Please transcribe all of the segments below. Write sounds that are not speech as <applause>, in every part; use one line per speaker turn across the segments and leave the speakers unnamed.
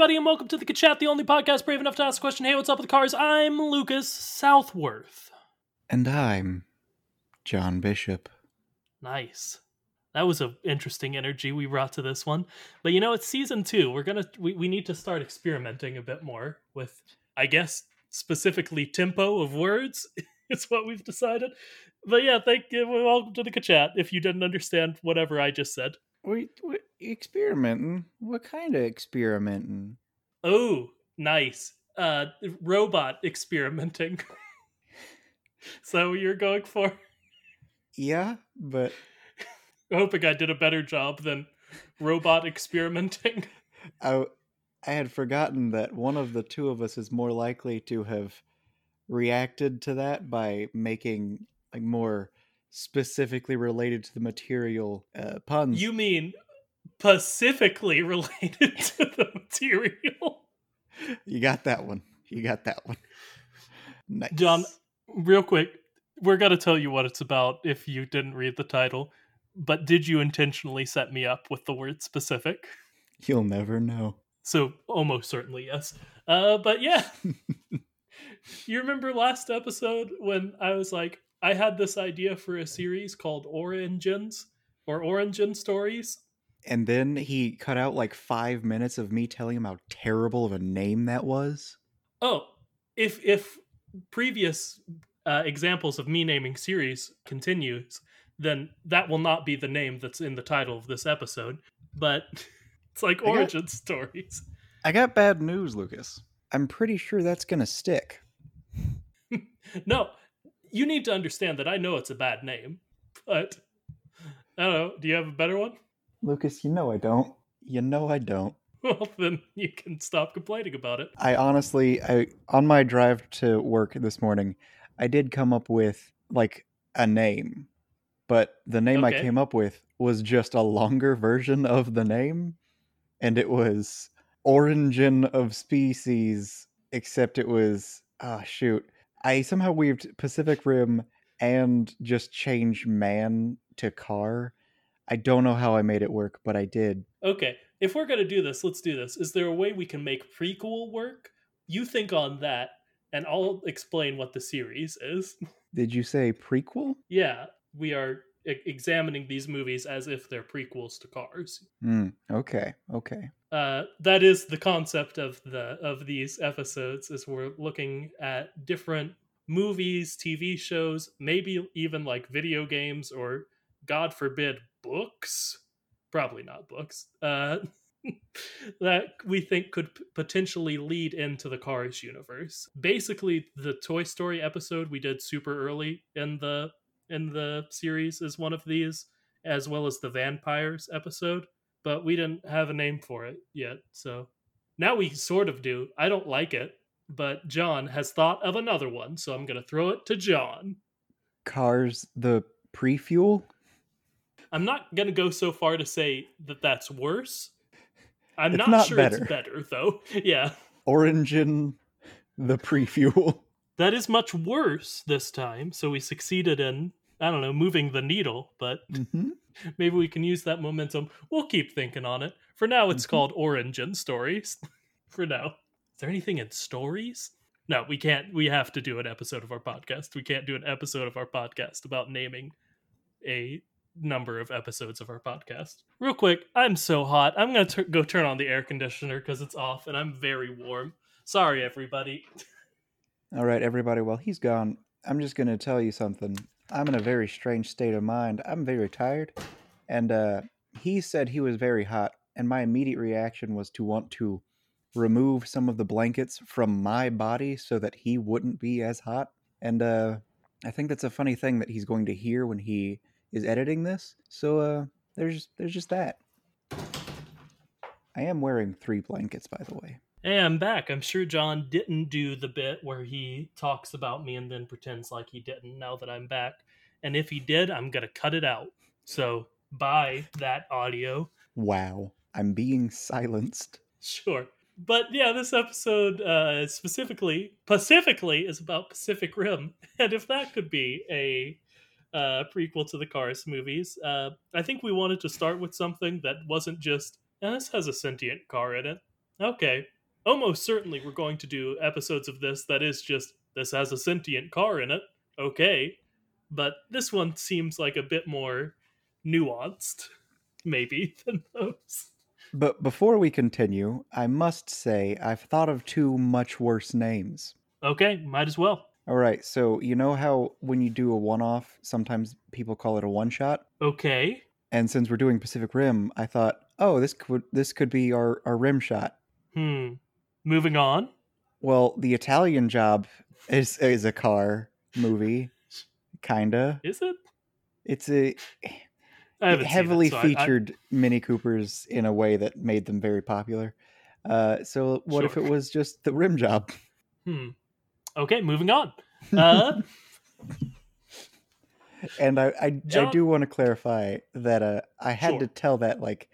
Everybody, and welcome to the Chat, the only podcast brave enough to ask a question. Hey, what's up with the cars? I'm Lucas Southworth.
And I'm John Bishop.
Nice. That was an interesting energy we brought to this one. But you know, it's season two. We're gonna we, we need to start experimenting a bit more with, I guess, specifically tempo of words. <laughs> is what we've decided. But yeah, thank you. Welcome to the chat. If you didn't understand whatever I just said.
We, we experimenting? What kind of experimenting?
Oh, nice. Uh robot experimenting. <laughs> so you're going for
Yeah, but <laughs>
hoping I did a better job than robot experimenting. <laughs>
I I had forgotten that one of the two of us is more likely to have reacted to that by making like more specifically related to the material uh, puns.
You mean specifically <laughs> related to the material?
You got that one. You got that one. Nice.
John, real quick, we're going to tell you what it's about if you didn't read the title. But did you intentionally set me up with the word specific?
You'll never know.
So, almost certainly, yes. Uh, but yeah. <laughs> you remember last episode when I was like, I had this idea for a series called Origins or Origin Stories.
And then he cut out like five minutes of me telling him how terrible of a name that was.
Oh, if if previous uh, examples of me naming series continues, then that will not be the name that's in the title of this episode. But <laughs> it's like
got-
origin <laughs> stories.
I got bad news, Lucas. I'm pretty sure that's gonna stick. <laughs>
No, you need to understand that I know it's a bad name, but I don't know. Do you have a better one?
Lucas, you know I don't. You know I don't. <laughs>
Well, then you can stop complaining about it.
I honestly, I on my drive to work this morning, I did come up with like a name, but the name
Okay.
I came up with was just a longer version of the name, and it was Origin of Species, except it was ah shoot. I somehow weaved Pacific Rim and just changed man to car. I don't know how I made it work, but I did.
Okay, if we're gonna do this, let's do this. Is there a way we can make prequel work? You think on that, and I'll explain what the series is. <laughs>
Did you say prequel?
yeah, we are examining these movies as if they're prequels to Cars.
Hmm. okay. Okay.
Uh, that is the concept of the of these episodes. Is we're looking at different movies, TV shows, maybe even like video games, or God forbid, books. Probably not books. Uh, <laughs> that we think could potentially lead into the Cars universe. Basically, the Toy Story episode we did super early in the in the series is one of these, as well as the vampires episode. But we didn't have a name for it yet, so now we sort of do. I don't like it, but John has thought of another one, so I'm gonna throw it to John.
Cars the pre-fuel?
I'm not gonna go so far to say that that's worse. I'm not,
not
sure
better.
it's better though. <laughs> Yeah.
Origin the pre-fuel.
That is much worse this time, so we succeeded in I don't know, moving the needle, but
Mhm. <laughs>
maybe we can use that momentum. We'll keep thinking on it. For now it's
Mhm.
called Origin Stories. <laughs> For now. Is there anything in stories? No, we can't we have to do an episode of our podcast. We can't do an episode of our podcast about naming a number of episodes of our podcast. Real quick, I'm so hot. I'm going to go turn on the air conditioner cuz it's off and I'm very warm. Sorry everybody. <laughs>
All right, everybody. While he's gone, I'm just going to tell you something. I'm in a very strange state of mind. I'm very tired. And uh, he said he was very hot. And my immediate reaction was to want to remove some of the blankets from my body so that he wouldn't be as hot. And uh, I think that's a funny thing that he's going to hear when he is editing this. So uh, there's there's just that. I am wearing three blankets, by the way.
Hey, I'm back. I'm sure John didn't do the bit where he talks about me and then pretends like he didn't now that I'm back. And if he did, I'm going to cut it out. So, bye that audio.
Wow. I'm being silenced.
Sure. But yeah, this episode uh, specifically, specifically, is about Pacific Rim. <laughs> And if that could be a uh, prequel to the Cars movies, uh, I think we wanted to start with something that wasn't just, "Eh, this has a sentient car in it. Okay, almost certainly we're going to do episodes of this that is just this has a sentient car in it. Okay. But this one seems like a bit more nuanced maybe <laughs> than those.
But before we continue, I must say I've thought of two much worse names.
okay. Might as well
All right, so you know how when you do a one off, sometimes people call it a one shot?
okay
And since we're doing Pacific Rim, I thought, oh, this could this could be our, our rim shot.
hmm moving on
Well, the Italian job is is a car movie, <laughs> kinda.
is it
It's a
I
it heavily
it, so I- I-
featured Mini Coopers in a way that made them very popular. Uh, so what if it was just the rim job?
hmm okay moving on. <laughs> Uh
and I I,
John-
I do want to clarify that uh, I had
Sure.
to tell that like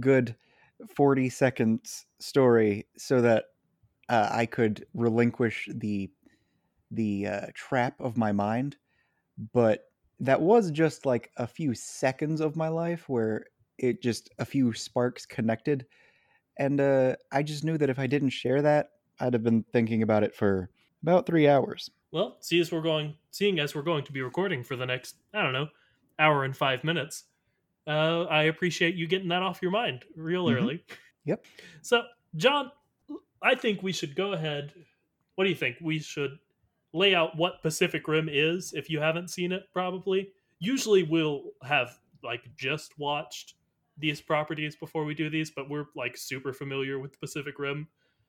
good forty seconds story so that uh, I could relinquish the the uh, trap of my mind, but that was just like a few seconds of my life where it just a few sparks connected, and uh, I just knew that if I didn't share that, I'd have been thinking about it for about three hours.
well see as we're going seeing as we're going to be recording for the next i don't know hour and five minutes uh, i appreciate you getting that off your mind real
Mhm.
early
Yep.
so john i think we should go ahead what do you think we should lay out what pacific rim is if you haven't seen it probably usually we'll have like just watched these properties before we do these but we're like super familiar with pacific rim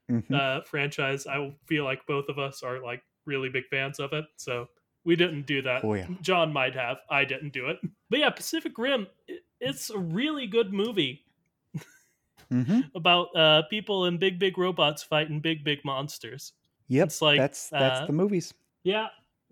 Mhm.
uh, franchise. I feel like both of us are like really big fans of it, so we didn't do that.
Oh yeah.
John might have. I didn't do it. <laughs> But yeah, Pacific Rim. It's a really good movie
hmm <laughs>
about uh, people and big, big robots fighting big, big monsters.
Yep.
It's like,
that's that's
uh,
the movies.
Yeah,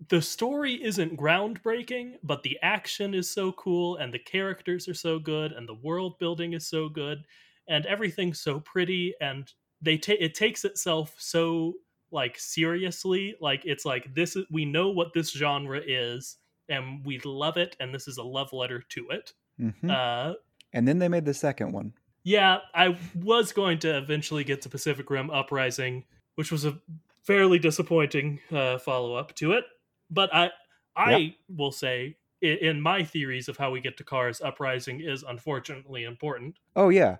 the story isn't groundbreaking, but the action is so cool, and the characters are so good, and the world building is so good, and everything's so pretty, and they ta- it takes itself so like seriously. Like it's like this is we know what this genre is, and we love it, and this is a love letter to it.
hmm
Uh,
and then they made the second one.
yeah, I was going to eventually get to Pacific Rim Uprising, which was a fairly disappointing uh, follow up to it. But I, I will say, in my theories of how we get to Cars, Uprising is unfortunately important.
Oh yeah.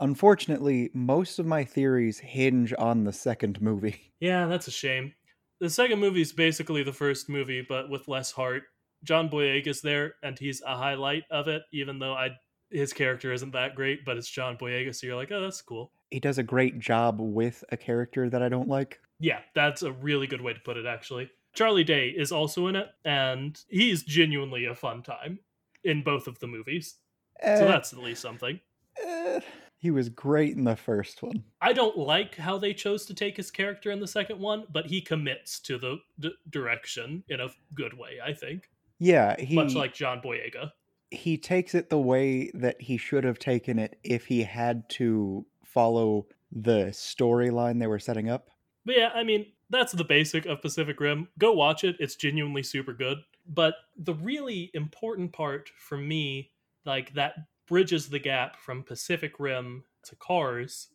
Unfortunately, most of my theories hinge on the second movie. <laughs>
Yeah, that's a shame. The second movie is basically the first movie, but with less heart. John Boyega's there, and he's a highlight of it, even though I his character isn't that great, but it's John Boyega, so you're like, oh, that's cool.
He does a great job with a character that I don't like.
Yeah, that's a really good way to put it, actually. Charlie Day is also in it, and he's genuinely a fun time in both of the movies. So
Eh,
that's at least something.
eh, he was great in the first one.
I don't like how they chose to take his character in the second one, but he commits to the d- direction in a good way, I think.
Yeah, he
Much like John Boyega.
he takes it the way that he should have taken it if he had to follow the storyline they were setting up.
But yeah, I mean, that's the basic of Pacific Rim. Go watch it. It's genuinely super good. But the really important part for me, like that bridges the gap from Pacific Rim to Cars,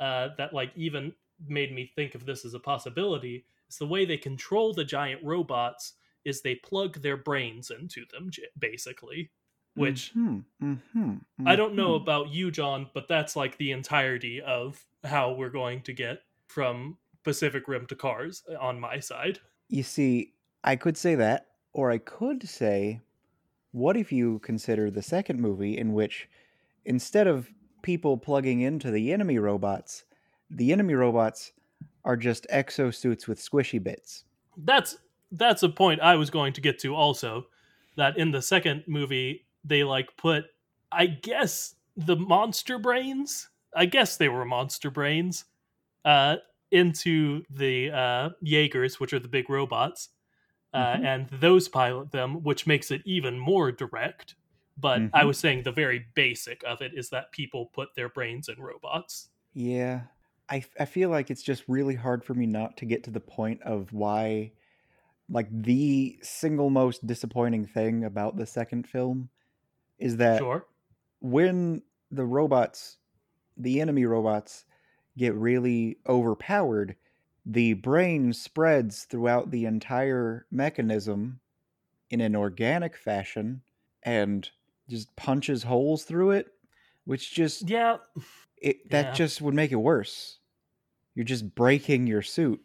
uh, that like even made me think of this as a possibility, is the way they control the giant robots is they plug their brains into them, basically. Which
Mhm, mhm,
I don't know
mhm.
about you, John, but that's like the entirety of how we're going to get from Pacific Rim to Cars uh, on my side.
You see, I could say that, Or I could say, what if you consider the second movie in which instead of people plugging into the enemy robots, the enemy robots are just exosuits with squishy bits.
That's that's a point I was going to get to also. That in the second movie they like put I guess the monster brains. I guess they were monster brains. Uh, into the uh, Jaegers, which are the big robots, uh, mm-hmm. and those pilot them, which makes it even more direct. But mm-hmm. I was saying the very basic of it is that people put their brains in robots.
Yeah, I I feel like it's just really hard for me not to get to the point of why, like the single most disappointing thing about the second film, is that
sure.
when the robots, the enemy robots, get really overpowered, the brain spreads throughout the entire mechanism in an organic fashion and just punches holes through it, which just
yeah,
it that yeah. just would make it worse. You're just breaking your suit.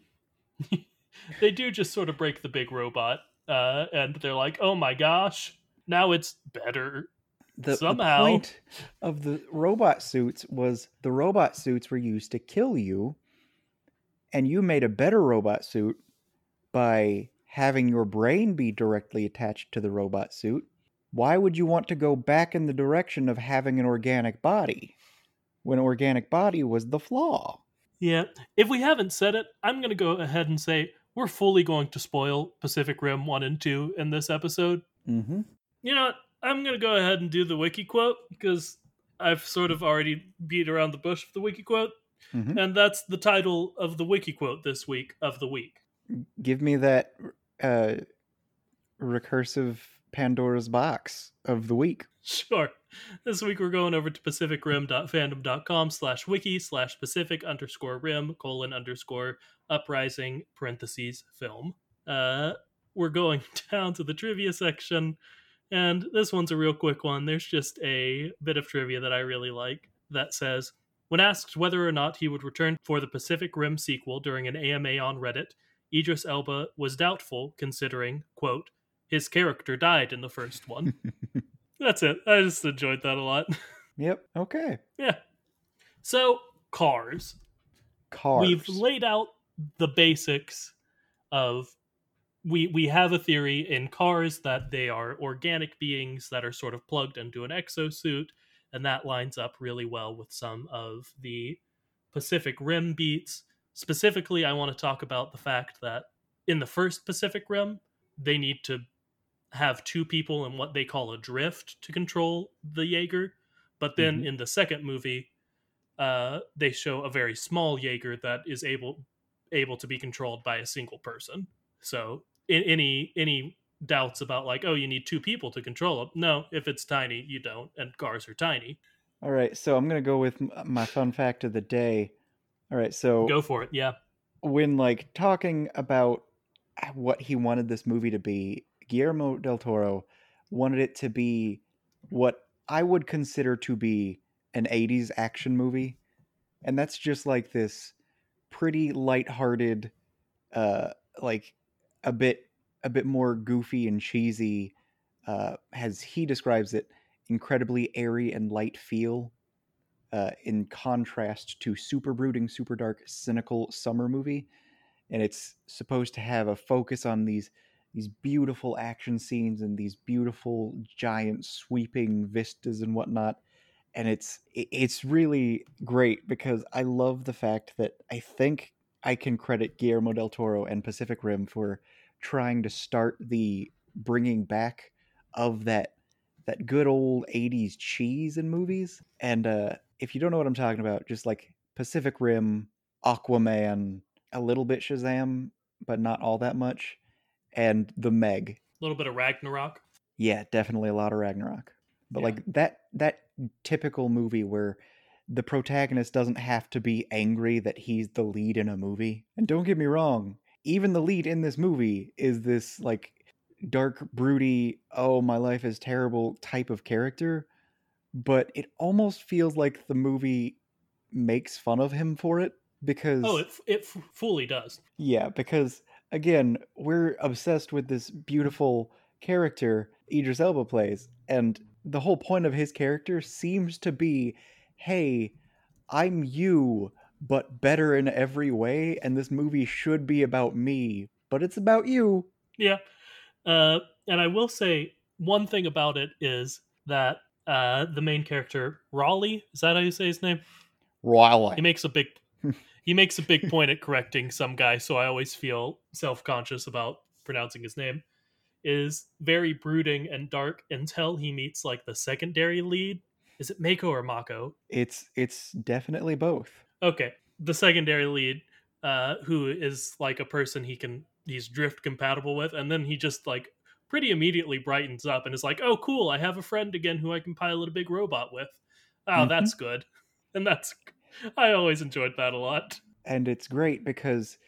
<laughs>
they do just sort of break the big robot, uh, and they're like, "Oh my gosh, now it's better."
the,
Somehow.
the point of the robot suits was the robot suits were used to kill you, and you made a better robot suit by having your brain be directly attached to the robot suit. Why would you want to go back in the direction of having an organic body when organic body was the flaw?
Yeah. If we haven't said it, I'm going to go ahead and say we're fully going to spoil Pacific Rim 1 and 2 in this episode.
Mm-hmm.
You know what? I'm gonna go ahead and do the wiki quote because I've sort of already beat around the bush with the wiki quote, mm-hmm. and that's the title of the wiki quote this week of the week.
Give me that uh, recursive Pandora's box of the week.
Sure. This week we're going over to pacificrim.fandom.com slash wiki slash pacific underscore rim colon underscore uprising parentheses film. Uh, we're going <laughs> down to the trivia section and this one's a real quick one. There's just a bit of trivia that I really like that says When asked whether or not he would return for the Pacific Rim sequel during an AMA on Reddit, Idris Elba was doubtful, considering, quote, his character died in the first one. <laughs> That's it. I just enjoyed that a lot. <laughs>
Yep. Okay.
yeah. So, cars.
Cars.
We've laid out the basics of we we have a theory in cars that they are organic beings that are sort of plugged into an exosuit and that lines up really well with some of the Pacific Rim beats. Specifically, I want to talk about the fact that in the first Pacific Rim, they need to have two people in what they call a drift to control the Jaeger. But then mm-hmm. in the second movie, uh, they show a very small Jaeger that is able able to be controlled by a single person. So in, any any doubts about like oh you need two people to control it no if it's tiny you don't and cars are tiny.
All right so i'm gonna go with my fun fact of the day. All right so
go for it yeah.
when like talking about what he wanted this movie to be guillermo del toro wanted it to be what i would consider to be an 80s action movie and that's just like this pretty light-hearted uh like a bit a bit more goofy and cheesy, uh, as he describes it, incredibly airy and light feel. Uh, in contrast to super brooding, super dark, cynical summer movie, and it's supposed to have a focus on these these beautiful action scenes and these beautiful giant sweeping vistas and whatnot and it's it's really great because i love the fact that i think i can credit guillermo del toro and pacific rim for trying to start the bringing back of that that good old 80s cheese in movies. And uh if you don't know what i'm talking about just like pacific rim aquaman a little bit shazam but not all that much and the meg.
A little bit of ragnarok?
Yeah definitely a lot of ragnarok. But yeah. like that that typical movie where the protagonist doesn't have to be angry that he's the lead in a movie. And don't get me wrong even the lead in this movie is this like dark, broody, oh, my life is terrible type of character. But it almost feels like the movie makes fun of him for it because.
Oh, it, it fully does.
Yeah, because again, we're obsessed with this beautiful character Idris Elba plays. And the whole point of his character seems to be hey, I'm you, but better in every way. And this movie should be about me, but it's about you.
Yeah. Uh, and I will say one thing about it is that uh, the main character, Raleigh, is that how you say his name?
Raleigh.
He makes a big <laughs> he makes a big point at correcting some guy, so I always feel self-conscious about pronouncing his name. Is very brooding and dark until he meets like the secondary lead. Is it Mako or Mako?
It's it's definitely both.
Okay, the secondary lead, uh, who is like a person he can he's drift compatible with, and then he just like pretty immediately brightens up and is like, "Oh, cool! I have a friend again who I can pilot a big robot with. Oh,
Mhm.
that's good." And that's I always enjoyed that a lot.
and it's great because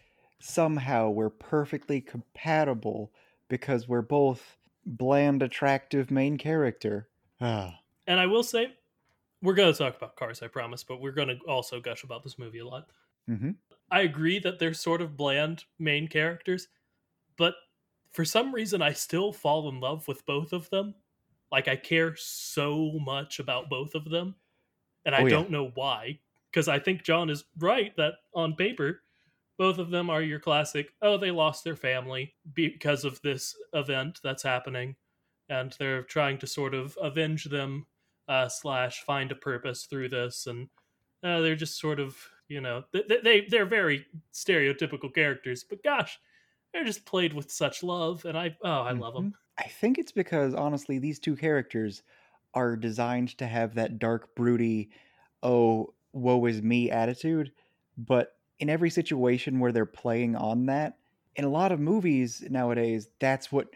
somehow we're perfectly compatible because we're both bland attractive main character ah <sighs>
And I will say, we're gonna talk about cars, I promise, but we're gonna also gush about this movie a lot.
Mm-hmm.
I agree that they're sort of bland main characters, but for some reason I still fall in love with both of them. Like I care so much about both of them, and I
Oh, yeah.
don't know why. Because I think John is right that on paper, both of them are your classic. Oh, they lost their family because of this event that's happening, and they're trying to sort of avenge them uh, slash find a purpose through this, and uh, they're just sort of you know they, they they're very stereotypical characters, but gosh, they're just played with such love, and I oh I love them.
I think it's because honestly, these two characters are designed to have that dark, broody, oh, woe is me attitude. But in every situation where they're playing on that, in a lot of movies nowadays, that's what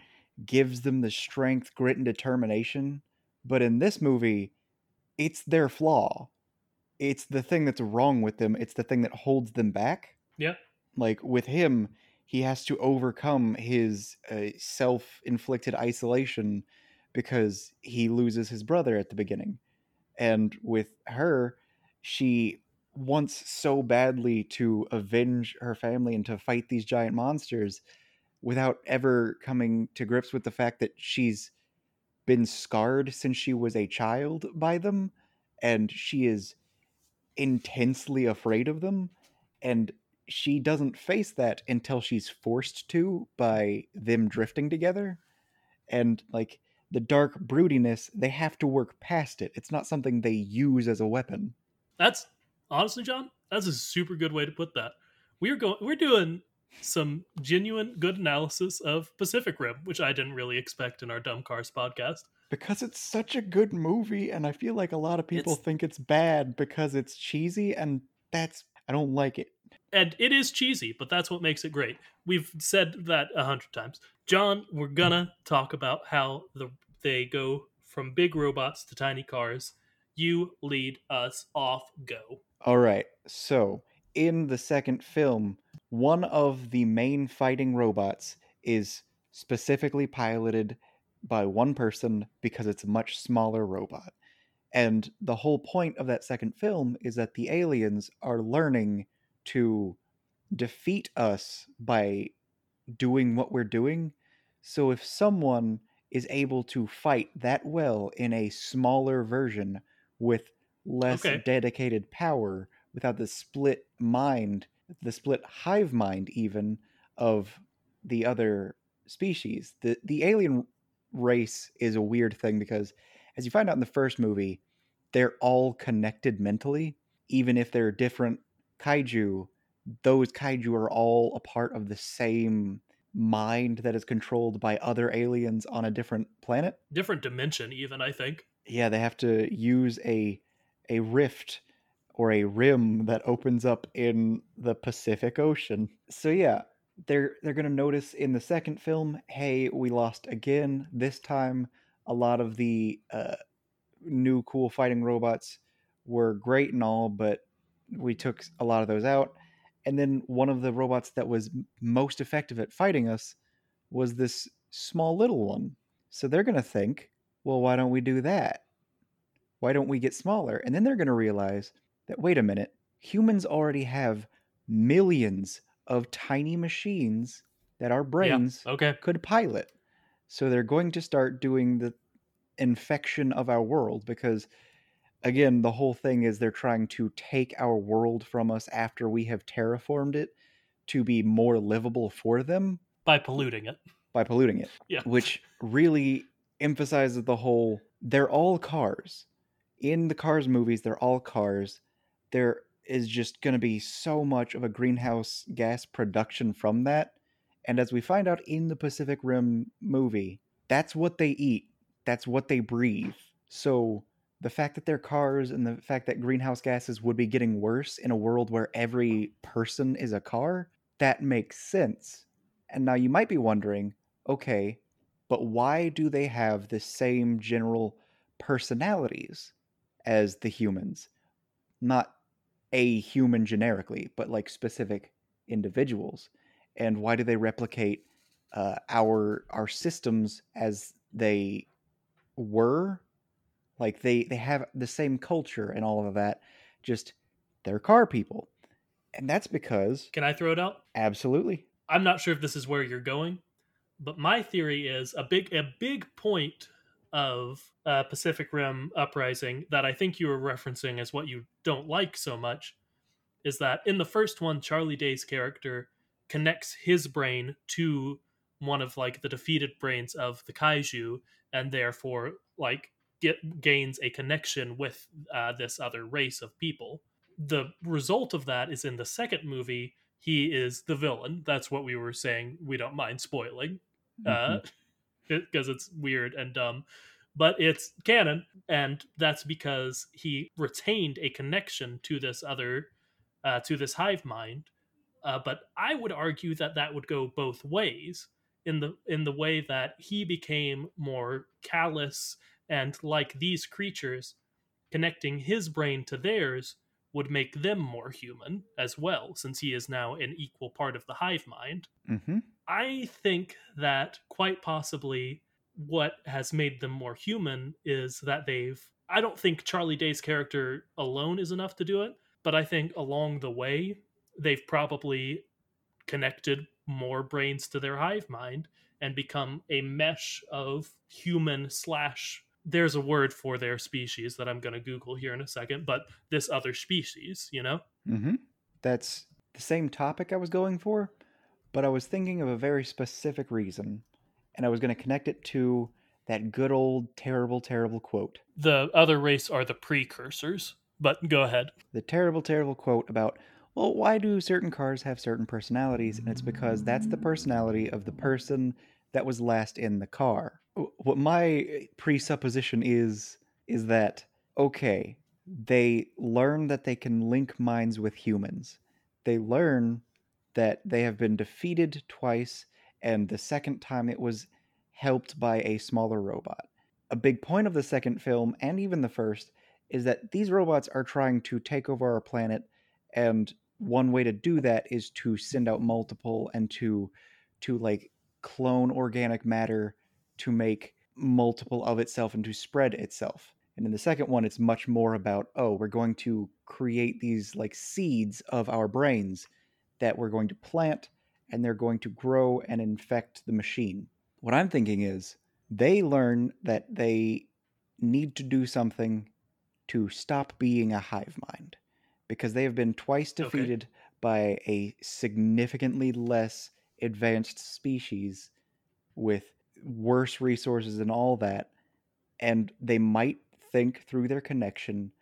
gives them the strength, grit, and determination. But in this movie, it's their flaw. It's the thing that's wrong with them. It's the thing that holds them back
Yeah,
like with him he has to overcome his uh, self-inflicted isolation because he loses his brother at the beginning and with her she wants so badly to avenge her family and to fight these giant monsters without ever coming to grips with the fact that she's been scarred since she was a child by them and she is intensely afraid of them and she doesn't face that until she's forced to by them drifting together. And like the dark broodiness they have to work past it. It's not something they use as a weapon.
That's honestly, John, that's a super good way to put that. We're going, we're doing some genuine good analysis of Pacific Rim, which I didn't really expect in our Dumb Cars podcast.
because it's such a good movie and i feel like a lot of people
It's-
think it's bad because it's cheesy and that's i don't like it
and it is cheesy, but that's what makes it great. We've said that a hundred times. John, we're gonna talk about how the they go from big robots to tiny cars. You lead us off. Go.
All right. So, in the second film, one of the main fighting robots is specifically piloted by one person because it's a much smaller robot. And the whole point of that second film is that the aliens are learning to defeat us by doing what we're doing. So if someone is able to fight that well in a smaller version with less
Okay.
dedicated power, without the split mind, the split hive mind, even of the other species, the the alien race is a weird thing because, as you find out in the first movie, they're all connected mentally, even if they're different kaiju. Those kaiju are all a part of the same mind that is controlled by other aliens on a different planet.
Different dimension, even I think.
Yeah, they have to use a a rift or a rim that opens up in the Pacific Ocean. So yeah, they're they're going to notice in the second film, hey, we lost again. This time a lot of the uh, new cool fighting robots were great and all, but we took a lot of those out. And then one of the robots that was most effective at fighting us was this small little one. So they're going to think, well, why don't we do that? Why don't we get smaller? And then they're going to realize that, wait a minute, humans already have millions of tiny machines that our brains
Yeah. Okay.
could pilot. So they're going to start doing the infection of our world because again, the whole thing is they're trying to take our world from us after we have terraformed it to be more livable for them
by polluting it.
By polluting it. <laughs>
Yeah.
Which really emphasizes the whole they're all cars. In the Cars movies, they're all cars. There is just going to be so much of a greenhouse gas production from that. And as we find out in the Pacific Rim movie, that's what they eat, that's what they breathe. So the fact that they're cars and the fact that greenhouse gases would be getting worse in a world where every person is a car, that makes sense. And now you might be wondering, okay, but why do they have the same general personalities as the humans? Not a human generically, but like specific individuals. And why do they replicate uh, our our systems as they were? Like they they have the same culture and all of that. Just they're car people, and that's because.
Can I throw it out?
Absolutely.
I'm not sure if this is where you're going, but my theory is a big a big point of uh, Pacific Rim Uprising that I think you were referencing as what you don't like so much is that in the first one, Charlie Day's character connects his brain to one of like the defeated brains of the kaiju, and therefore like get gains a connection with uh, this other race of people. The result of that is in the second movie, he is the villain. That's what we were saying. We don't mind spoiling because uh, mm-hmm. it's weird and dumb but it's canon and that's because he retained a connection to this other uh, to this hive mind uh, but i would argue that that would go both ways in the in the way that he became more callous and like these creatures connecting his brain to theirs would make them more human as well since he is now an equal part of the hive mind
mm-hmm.
I think that quite possibly what has made them more human is that they've. I don't think Charlie Day's character alone is enough to do it, but I think along the way, they've probably connected more brains to their hive mind and become a mesh of human slash there's a word for their species that I'm going to Google here in a second, but this other species, you know?
Mm-hmm. That's the same topic I was going for, but I was thinking of a very specific reason, and I was going to connect it to that good old terrible, terrible quote.
The other race are the precursors, but go ahead.
The terrible, terrible quote about, well, why do certain cars have certain personalities? And it's because that's the personality of the person that was last in the car. What my eh, presupposition is, is that, okay, they learn that they can link minds with humans. They learn that they have been defeated twice, and the second time it was helped by a smaller robot. A big point of the second film, and even the first, is that these robots are trying to take over our planet, and one way to do that is to send out multiple and to to like clone organic matter to make multiple of itself and to spread itself. And in the second one, it's much more about, oh, we're going to create these like seeds of our brains that we're going to plant and they're going to grow and infect the machine. What I'm thinking is they learn that they need to do something to stop being a hive mind because they have been twice defeated okay. by a significantly less advanced species with worse resources and all that. And they might think through their connection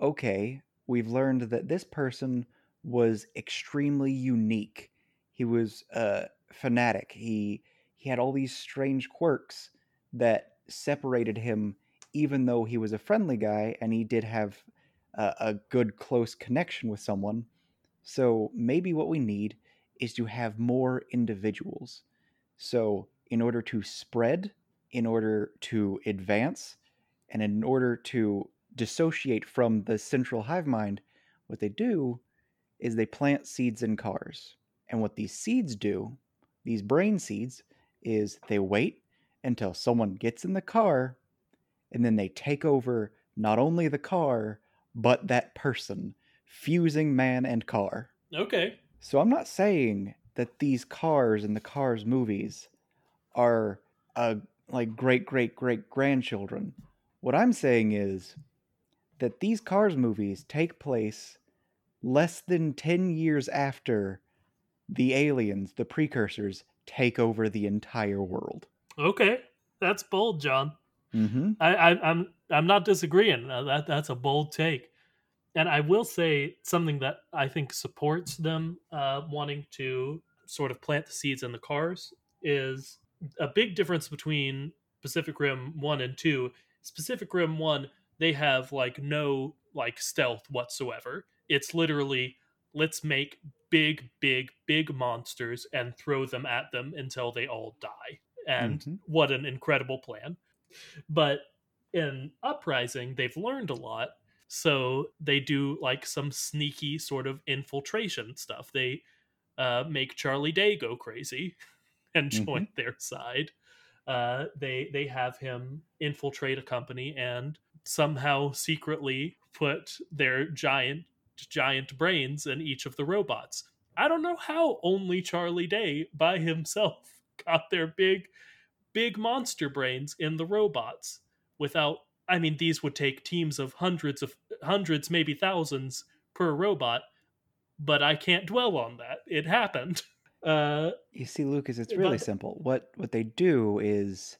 okay, we've learned that this person was extremely unique. He was a fanatic. He he had all these strange quirks that separated him even though he was a friendly guy and he did have a, a good close connection with someone. So maybe what we need is to have more individuals. So in order to spread, in order to advance, and in order to dissociate from the central hive mind, what they do is they plant seeds in cars. And what these seeds do, these brain seeds, is they wait until someone gets in the car and then they take over not only the car, but that person, fusing man and car.
Okay.
So I'm not saying that these cars in the Cars movies are a like great great great grandchildren. What I'm saying is that these Cars movies take place less than 10 years after the aliens, the precursors, take over the entire world.
Okay, that's bold, John.
Mm-hmm.
I, I, I'm I'm not disagreeing. Uh, That that's a bold take, and I will say something that I think supports them uh, wanting to sort of plant the seeds in the cars is a big difference between Pacific Rim one and two. Pacific Rim one, they have like no like stealth whatsoever. It's literally let's make big, big, big monsters and throw them at them until they all die. And
Mhm.
what an incredible plan. But in Uprising, they've learned a lot. So they do like some sneaky sort of infiltration stuff. They uh, make Charlie Day go crazy <laughs> and
Mhm.
join their side. Uh, they they have him infiltrate a company and somehow secretly put their giant giant brains in each of the robots. I don't know how only Charlie Day by himself <laughs> got their big big monster brains in the robots without I mean these would take teams of hundreds of hundreds maybe thousands per robot but I can't dwell on that. It happened. <laughs> Uh
You see, Lucas, it's
But-
really simple. What what they do is,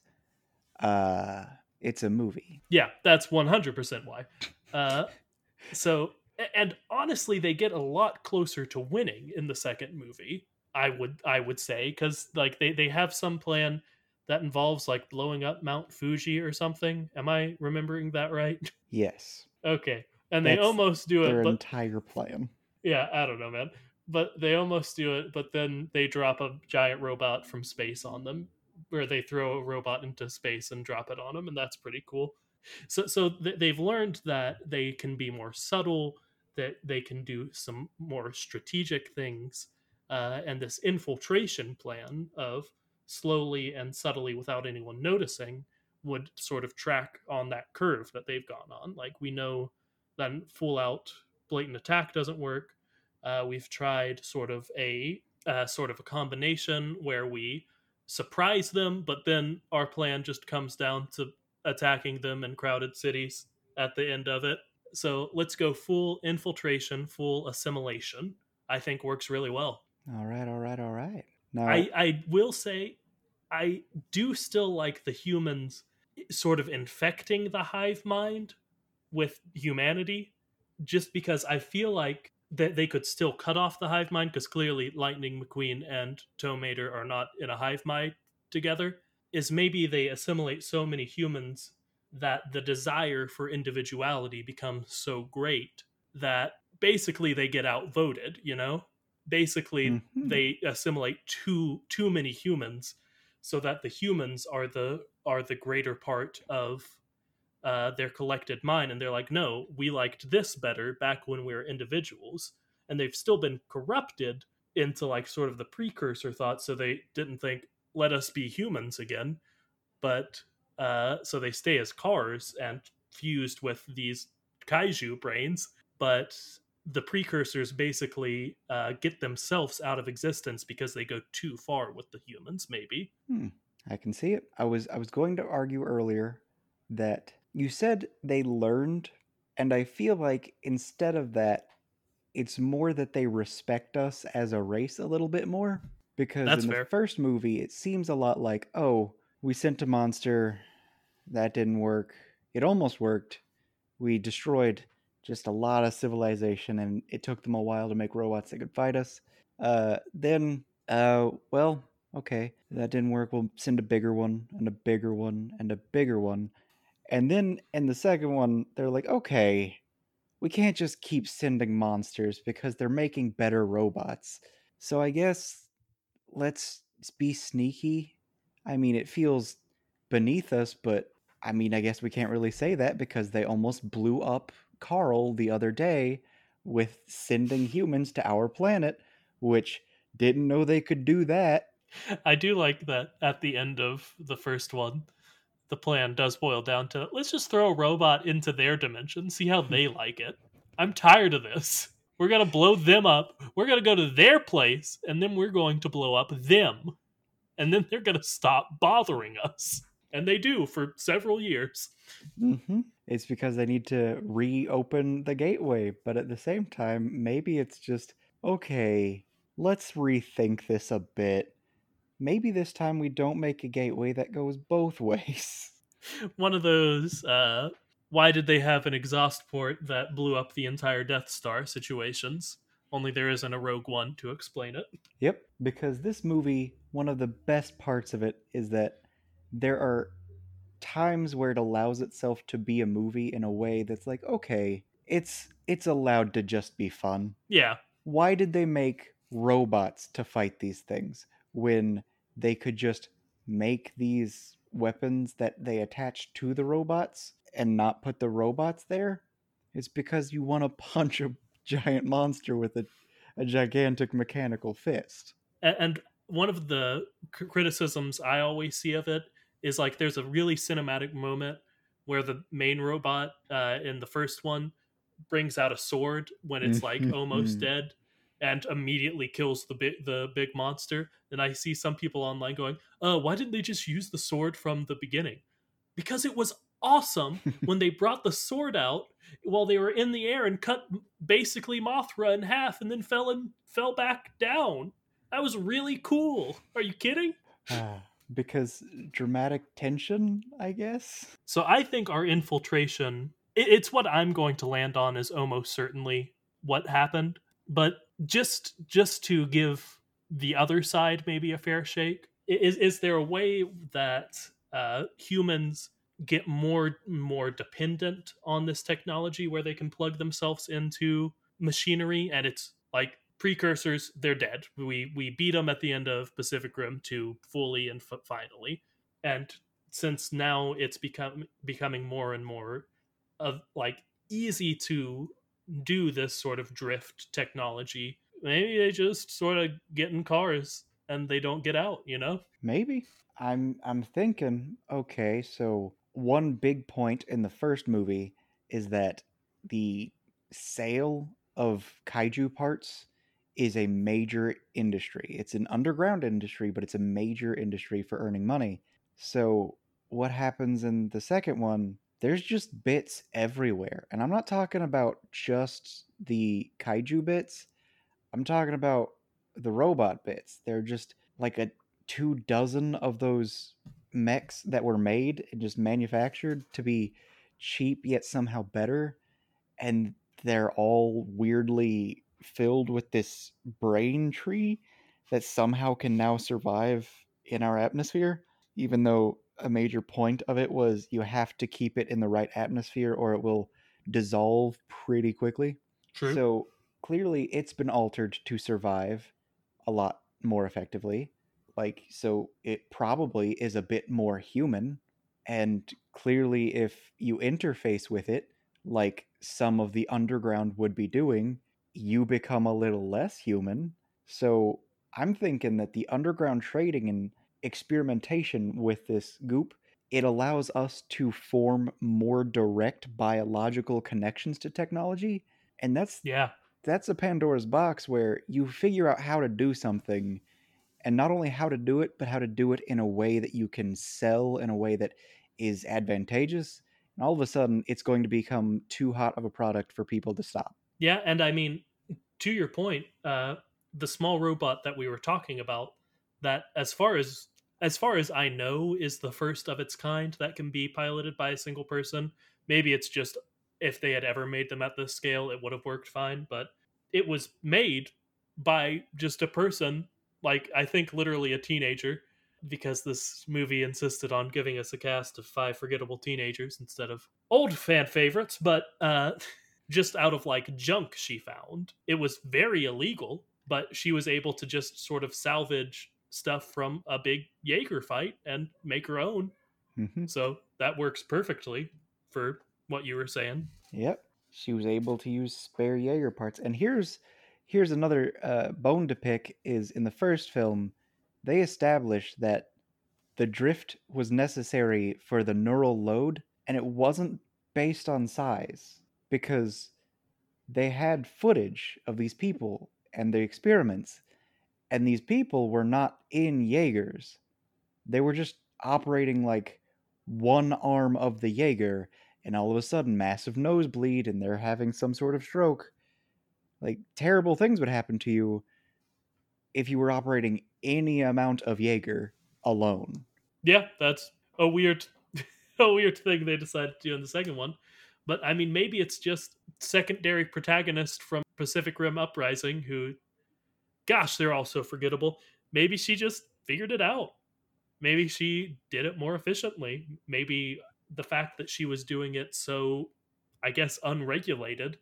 uh, it's a movie.
Yeah, that's 100% why. Uh, so, and honestly, they get a lot closer to winning in the second movie. I would, I would say, because like they they have some plan that involves like blowing up Mount Fuji or something. Am I remembering that right? <laughs>
Yes,
okay, and they
That's
almost do
their
it, but
entire plan.
yeah, I don't know, man. But they almost do it, but then they drop a giant robot from space on them, where they throw a robot into space and drop it on them, and that's pretty cool. So, so th- they've learned that they can be more subtle, that they can do some more strategic things, uh, and this infiltration plan of slowly and subtly, without anyone noticing, would sort of track on that curve that they've gone on. Like we know that full out blatant attack doesn't work. Uh, we've tried sort of a uh, sort of a combination where we surprise them, but then our plan just comes down to attacking them in crowded cities at the end of it. So let's go full infiltration, full assimilation. I think works really well.
All right, all right, all right. Now,
I, I will say I do still like the humans sort of infecting the hive mind with humanity just because I feel like that they could still cut off the hive mind because clearly Lightning McQueen and Tow Mater are not in a hive mind together is maybe they assimilate so many humans that the desire for individuality becomes so great that basically they get outvoted, you know? Basically
Mhm.
they assimilate too too many humans so that the humans are the are the greater part of uh, their collected mind and they're like no we liked this better back when we were individuals and they've still been corrupted into like sort of the precursor thought so they didn't think let us be humans again but uh, so they stay as cars and fused with these kaiju brains but the precursors basically uh, get themselves out of existence because they go too far with the humans maybe
I can see it. I was I was going to argue earlier that you said they learned, and I feel like instead of that, it's more that they respect us as a race a little bit more. Because
That's
in
fair.
the first movie, it seems a lot like, oh, we sent a monster, that didn't work. It almost worked. We destroyed just a lot of civilization, and it took them a while to make robots that could fight us. Uh, then, uh, well, okay, that didn't work. We'll send a bigger one, and a bigger one, and a bigger one. And then in the second one, they're like, okay, we can't just keep sending monsters because they're making better robots. So I guess let's be sneaky. I mean, it feels beneath us, but I mean, I guess we can't really say that because they almost blew up Carl the other day with sending humans to our planet, which didn't know they could do that.
I do like that at the end of the first one, the plan does boil down to let's just throw a robot into their dimension, see how they <laughs> like it. I'm tired of this. We're going to blow them up. We're going to go to their place, and then we're going to blow up them. And then they're going to stop bothering us. And they do for several years.
hmm It's because they need to reopen the gateway, but at the same time, maybe it's just okay. Let's rethink this a bit. Maybe this time we don't make a gateway that goes both <laughs> ways.
One of those uh why did they have an exhaust port that blew up the entire Death Star situations? Only there isn't a Rogue One to explain it.
Yep, because this movie, one of the best parts of it is that there are times where it allows itself to be a movie in a way that's like, okay, it's it's allowed to just be fun.
Yeah,
Why did they make robots to fight these things when they could just make these weapons that they attach to the robots and not put the robots there? It's because you want to punch a giant monster with a, a gigantic mechanical fist.
And one of the criticisms I always see of it is like there's a really cinematic moment where the main robot uh, in the first one brings out a sword when it's like almost dead and immediately kills the big the big monster. And i see some people online going uh why didn't they just use the sword from the beginning? Because it was awesome <laughs> when they brought the sword out while they were in the air and cut basically mothra in half and then fell and fell back down. That was really cool. Are you kidding?
Ah, because dramatic tension, I guess.
So I think our infiltration it, it's what I'm going to land on is almost certainly what happened, but just just to give the other side maybe a fair shake, is is there a way that uh, humans get more more dependent on this technology where they can plug themselves into machinery and it's like precursors they're dead. We we beat them at the end of pacific rim 2 fully and f- finally. And since now it's become becoming more and more of like easy to do this sort of drift technology maybe they just sort of get in cars and they don't get out you know?
Maybe. I'm I'm thinking, okay, so one big point in the first movie is that the sale of kaiju parts is a major industry. It's an underground industry, but it's a major industry for earning money. So what happens in the second one? There's just bits everywhere. And I'm not talking about just the kaiju bits. I'm talking about the robot bits. They're just like a two dozen of those mechs that were made and just manufactured to be cheap yet somehow better and they're all weirdly filled with this brain tree that somehow can now survive in our atmosphere even though a major point of it was you have to keep it in the right atmosphere or it will dissolve pretty quickly
true
so clearly it's been altered to survive a lot more effectively. Like, so it probably is a bit more human. And clearly, if you interface with it, like some of the underground would be doing, you become a little less human. So I'm thinking that the underground trading and experimentation with this goop it allows us to form more direct biological connections to technology and that's
yeah
that's a Pandora's box where you figure out how to do something and not only how to do it, but how to do it in a way that you can sell in a way that is advantageous. And all of a sudden, it's going to become too hot of a product for people to stop.
Yeah, and I mean, to your point, uh, the small robot that we were talking about, that as far as as far as I know, is the first of its kind that can be piloted by a single person. Maybe it's just if they had ever made them at this scale, it would have worked fine. But it was made by just a person, like I think literally a teenager, because this movie insisted on giving us a cast of five forgettable teenagers instead of old fan favorites. But uh, <laughs> just out of like junk she found. It was very illegal, but she was able to just sort of salvage stuff from a big Jaeger fight and make her own.
hmm
So that works perfectly for what you were saying.
Yep, she was able to use spare Jaeger parts. And here's here's another uh, bone to pick: is in the first film, they established that the drift was necessary for the neural load, and it wasn't based on size because they had footage of these people and the experiments, and these people were not in Jaegers. They were just operating like one arm of the Jaeger and all of a sudden massive nosebleed and they're having some sort of stroke. Like terrible things would happen to you if you were operating any amount of Jaeger alone.
Yeah, that's a weird <laughs> a weird thing they decided to do in the second one. But I mean maybe it's just secondary protagonist from Pacific Rim Uprising who gosh, they're all so forgettable. Maybe she just figured it out. Maybe she did it more efficiently. Maybe the fact that she was doing it so, I guess, unregulated,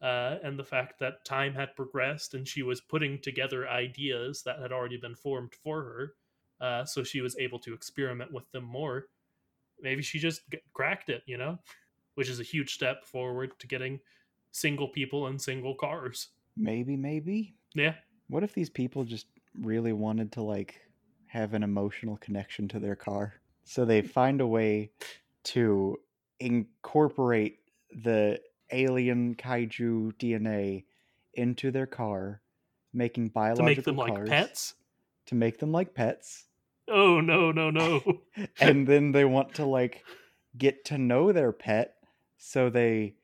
uh, and the fact that time had progressed and she was putting together ideas that had already been formed for her, uh, so she was able to experiment with them more. Maybe she just cracked it, you know, which is a huge step forward to getting single people and single cars.
Maybe, maybe.
Yeah.
What if these people just really wanted to like have an emotional connection to their car? So they mm. find a way to incorporate the alien kaiju DNA into their car, making biological To
make them like pets.
to make them like pets,
Oh no no no! <laughs>
and then they want to like get to know their pet, so they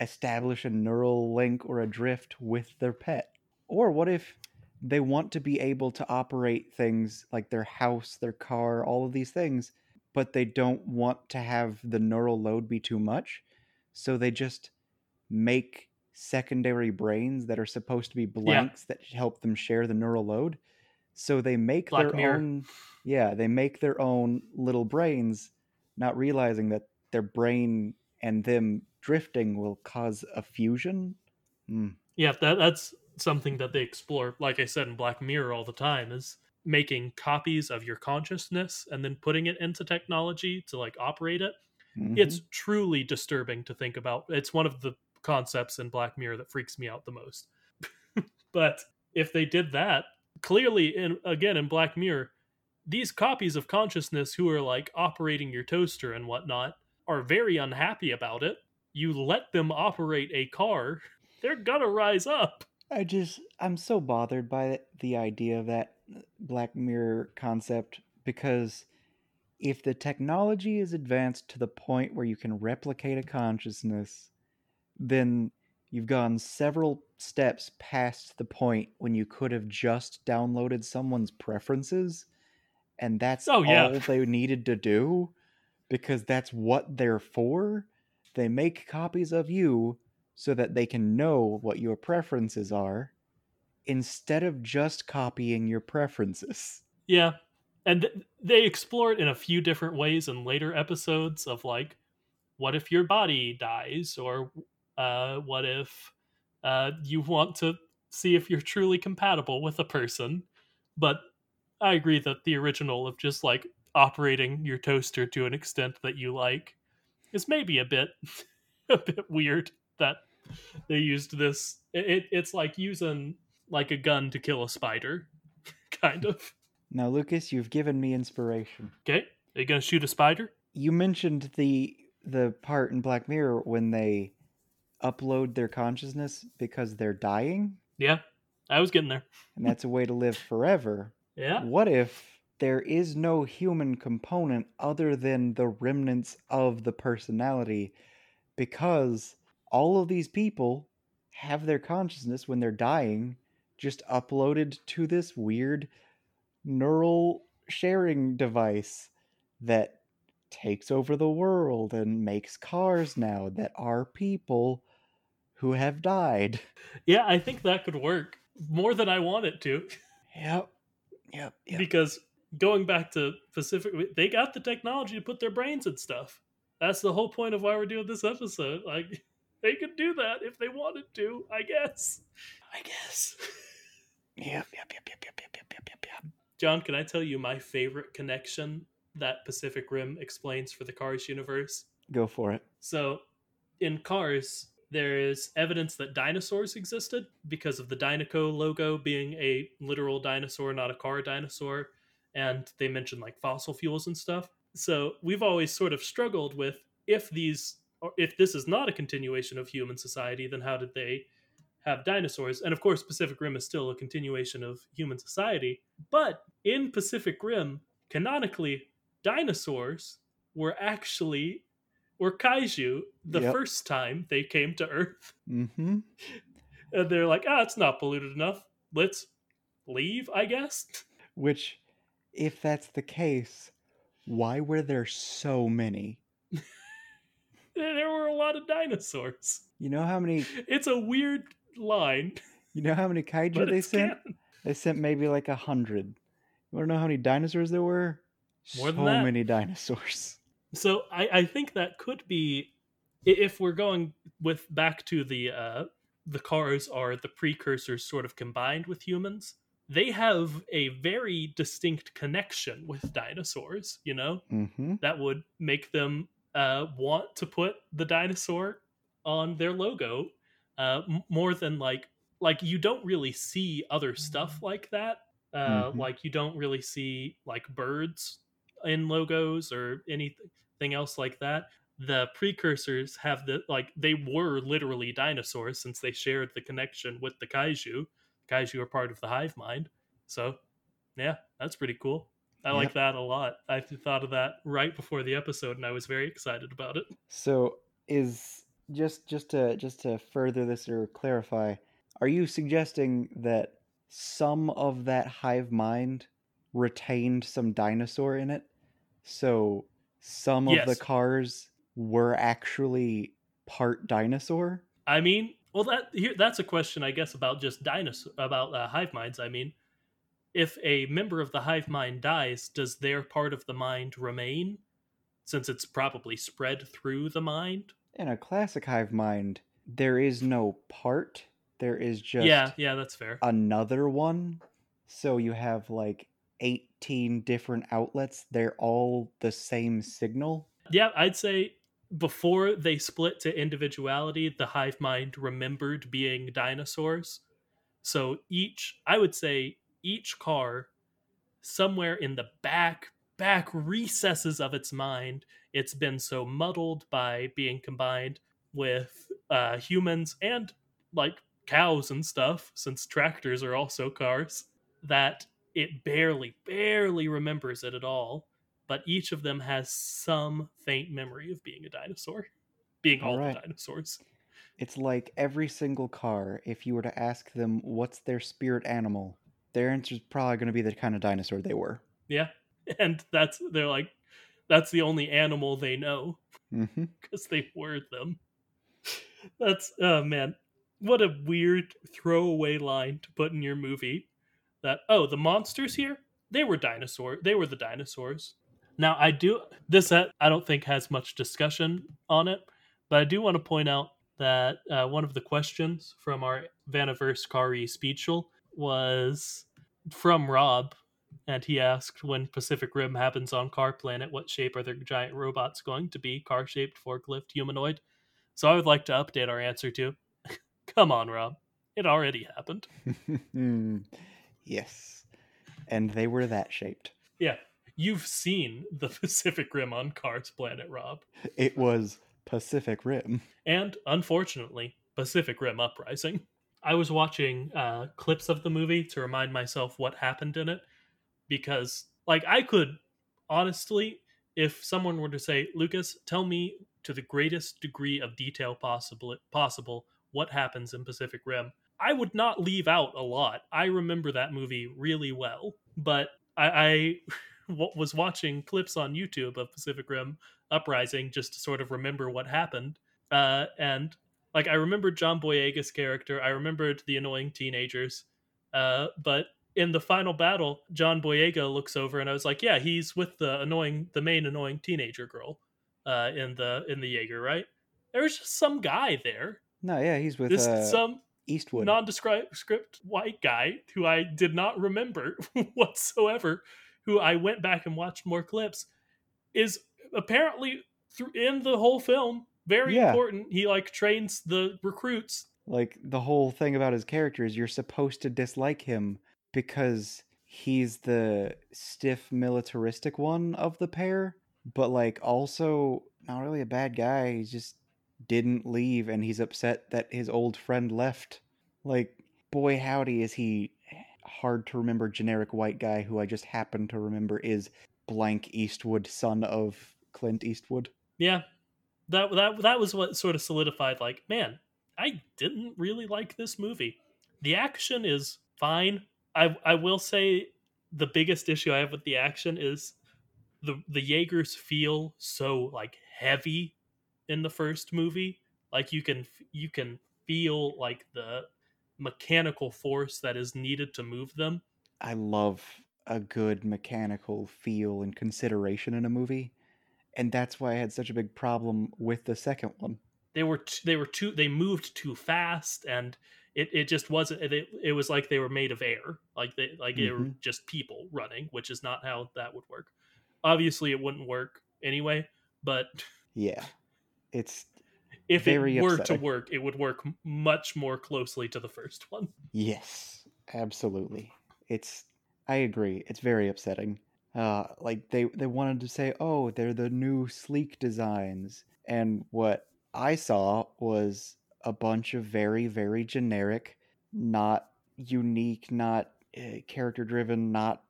establish a neural link or a drift with their pet. Or what if they want to be able to operate things like their house, their car, all of these things, but they don't want to have the neural load be too much. So they just make secondary brains that are supposed to be blanks that help them share the neural load. So they make
Black
their
Mirror.
own yeah, they make their own little brains, not realizing that their brain and them drifting will cause a fusion. Hmm.
yeah, that that's something that they explore. Like I said in Black Mirror all the time is making copies of your consciousness and then putting it into technology to like operate it.
Mhm.
It's truly disturbing to think about. It's one of the concepts in Black Mirror that freaks me out the most. <laughs> but if they did that, clearly in again in Black Mirror, these copies of consciousness who are like operating your toaster and whatnot are very unhappy about it. You let them operate a car, <laughs> they're gonna rise up.
I just I'm so bothered by the idea of that uh, Black Mirror concept because if the technology is advanced to the point where you can replicate a consciousness, then you've gone several steps past the point when you could have just downloaded someone's preferences and that's
Oh, yeah.
all they needed to do because that's what they're for. They make copies of you so that they can know what your preferences are instead of just copying your preferences.
Yeah. And th- they explore it in a few different ways in later episodes of like, what if your body dies? Or uh, what if uh, you want to see if you're truly compatible with a person? But I agree that the original of just like operating your toaster to an extent that you like is maybe a bit <laughs> a bit weird that they used this it, it, it's like using like a gun to kill a spider <laughs> kind of
Now, Lucas, you've given me inspiration.
Okay, are you gonna shoot a spider?
You mentioned the the part in Black Mirror when they upload their consciousness because they're dying,
Yeah, I was getting there.
and that's a way to live forever. <laughs>
Yeah,
What if there is no human component other than the remnants of the personality? Because all of these people have their consciousness when they're dying just uploaded to this weird neural sharing device that takes over the world and makes cars now that are people who have died.
yeah, I think that could work more than I want it to
Yep. Yep. Yep.
because going back to Pacific, they got the technology to put their brains in stuff. That's the whole point of why we're doing this episode. Like, <laughs> they could do that if they wanted to. I guess. I guess.
Yep. <laughs> Yep. Yep. Yep. Yep. Yep. Yep. Yep. Yep. Yep.
John, can I tell you my favorite connection that Pacific Rim explains for the Cars universe?
Go for it.
So, in Cars, there is evidence that dinosaurs existed because of the Dinoco logo being a literal dinosaur, not a car dinosaur. And they mention like fossil fuels and stuff. So, we've always sort of struggled with if these, or if this is not a continuation of human society, then how did they have dinosaurs? And of course, Pacific Rim is still a continuation of human society. But in Pacific Rim, canonically, dinosaurs were actually were kaiju the
Yep.
first time they came to Earth.
Mm-hmm.
And they're like, ah, it's not polluted enough. Let's leave, I guess.
Which, if that's the case, why were there so many? <laughs>
There were a lot of dinosaurs.
You know how many?
It's a weird line,
You know how many kaiju they sent?
canon.
They sent maybe like a hundred. You want to know how many dinosaurs there were?
More
so many dinosaurs.
So I, I think that could be if we're going with back to the uh, the cars are the precursors sort of combined with humans. They have a very distinct connection with dinosaurs, you know,
Mm-hmm.
that would make them uh, want to put the dinosaur on their logo uh, more than like like you don't really see other stuff like that. Uh,
Mhm.
Like you don't really see like birds in logos or anything else like that. The precursors have the like they were literally dinosaurs since they shared the connection with the kaiju. Kaiju are part of the hive mind, so yeah, that's pretty cool. I like that a lot. I thought of that right before the episode, and I was very excited about it.
So is just just to just to further this or clarify, are you suggesting that some of that hive mind retained some dinosaur in it? So some of the cars were actually part dinosaur?
I mean, well, that here that's a question, I guess, about just dinosaur about uh, hive minds. I mean, if a member of the hive mind dies, does their part of the mind remain? Since it's probably spread through the mind.
In a classic hive mind, there is no part. There is just
yeah, yeah, that's fair.
another one. So you have like 18 different outlets. They're all the same signal.
Yeah, I'd say before they split to individuality, the hive mind remembered being dinosaurs. So each, I would say, each car, somewhere in the back, back recesses of its mind, it's been so muddled by being combined with uh, humans and like cows and stuff, since tractors are also cars, that it barely, barely remembers it at all but each of them has some faint memory of being a dinosaur, being all
Alright.
the dinosaurs.
It's like every single car, if you were to ask them what's their spirit animal, their answer is probably going to be the kind of dinosaur they were.
Yeah, <laughs> and that's they're like that's the only animal they know
mm-hmm.
because they were them. That's oh man, what a weird throwaway line to put in your movie. That oh the monsters here they were dinosaur they were the dinosaurs. Now I do this I don't think has much discussion on it, but I do want to point out that uh, one of the questions from our Vaniverse Kari Speechel was from Rob, and he asked when Pacific Rim happens on Car Planet, what shape are the giant robots going to be? Car shaped, forklift, humanoid? So I would like to update our answer to <laughs> come on, Rob. It already happened. <laughs>
yes. And they were that shaped.
Yeah. You've seen the <laughs> Pacific Rim on Cars Planet, Rob.
It was Pacific Rim.
and unfortunately, Pacific Rim Uprising. I was watching uh, clips of the movie to remind myself what happened in it because, like, I could honestly, if someone were to say, "Lucas, tell me to the greatest degree of detail possible possible what happens in Pacific Rim," I would not leave out a lot. I remember that movie really well, but I, I w- was watching clips on YouTube of Pacific Rim Uprising just to sort of remember what happened. Uh, and like I remembered John Boyega's character, I remembered the annoying teenagers, uh, but in the final battle, John Boyega looks over and I was like, yeah, he's with the annoying, the main annoying teenager girl, uh, in the in the Jaeger, right? There was just some guy there,
No, yeah, he's with
this
uh,
Scott
Eastwood.
nondescript white guy who I did not remember <laughs> whatsoever, who I went back and watched more clips, is apparently through in the whole film very
Yeah.
important. He like trains the recruits.
like the whole thing about his character is you're supposed to dislike him because he's the stiff militaristic one of the pair but like also not really a bad guy he just didn't leave and he's upset that his old friend left like boy howdy is he hard to remember generic white guy who i just happen to remember is blank eastwood son of Clint Eastwood.
Yeah, that that that was what sort of solidified. Like, man, I didn't really like this movie. The action is fine. I I will say the biggest issue I have with the action is the the Jaegers feel so like heavy in the first movie. Like you can you can feel like the mechanical force that is needed to move them.
I love a good mechanical feel and consideration in a movie, and that's why I had such a big problem with the second one.
They were t- they were too they moved too fast and it, it just wasn't it, it was like they were made of air like they like mm-hmm. they were mm-hmm. just people running which is not how that would work obviously it wouldn't work anyway but
yeah it's
if it were upsetting. to work it would work much more closely to the first one.
Yes absolutely. It's i agree it's very upsetting. Uh like they they wanted to say oh they're the new sleek designs. And what i saw was a bunch of very very generic not unique not uh, character driven not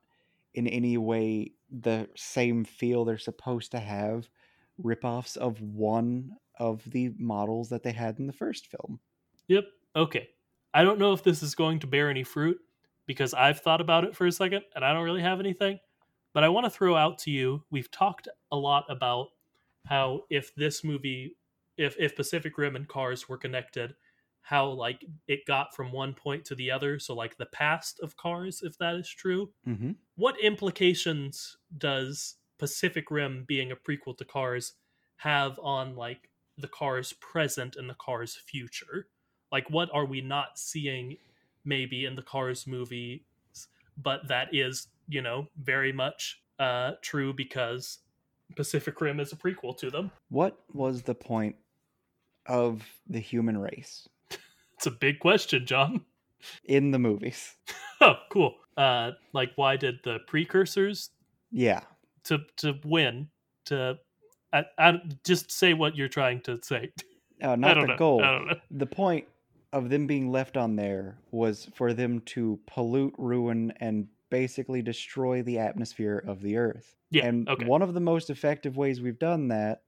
in any way the same feel they're supposed to have ripoffs of one of the models that they had in the first film.
Yep. Okay. I don't know if this is going to bear any fruit because I've thought about it for a second and I don't really have anything. But I want to throw out to you we've talked a lot about how if this movie, if, if Pacific Rim and Cars were connected, how like it got from one point to the other. So, like the past of Cars, if that is true.
Mm-hmm.
What implications does Pacific Rim being a prequel to Cars have on like the car's present and the car's future? Like, what are we not seeing maybe in the Cars movie, but that is, you know, very much uh, true because Pacific Rim is a prequel to them?
What was the point of the human race? <laughs>
it's a big question, John.
In the movies. <laughs>
oh, cool. Uh, like, why did the precursors?
Yeah.
To to win to I, I, just say what you're trying to say.
Oh, <laughs> not the know. goal. The point of them being left on there was for them to pollute, ruin, and basically destroy the atmosphere of the Earth.
Yeah.
And
okay.
one of the most effective ways we've done that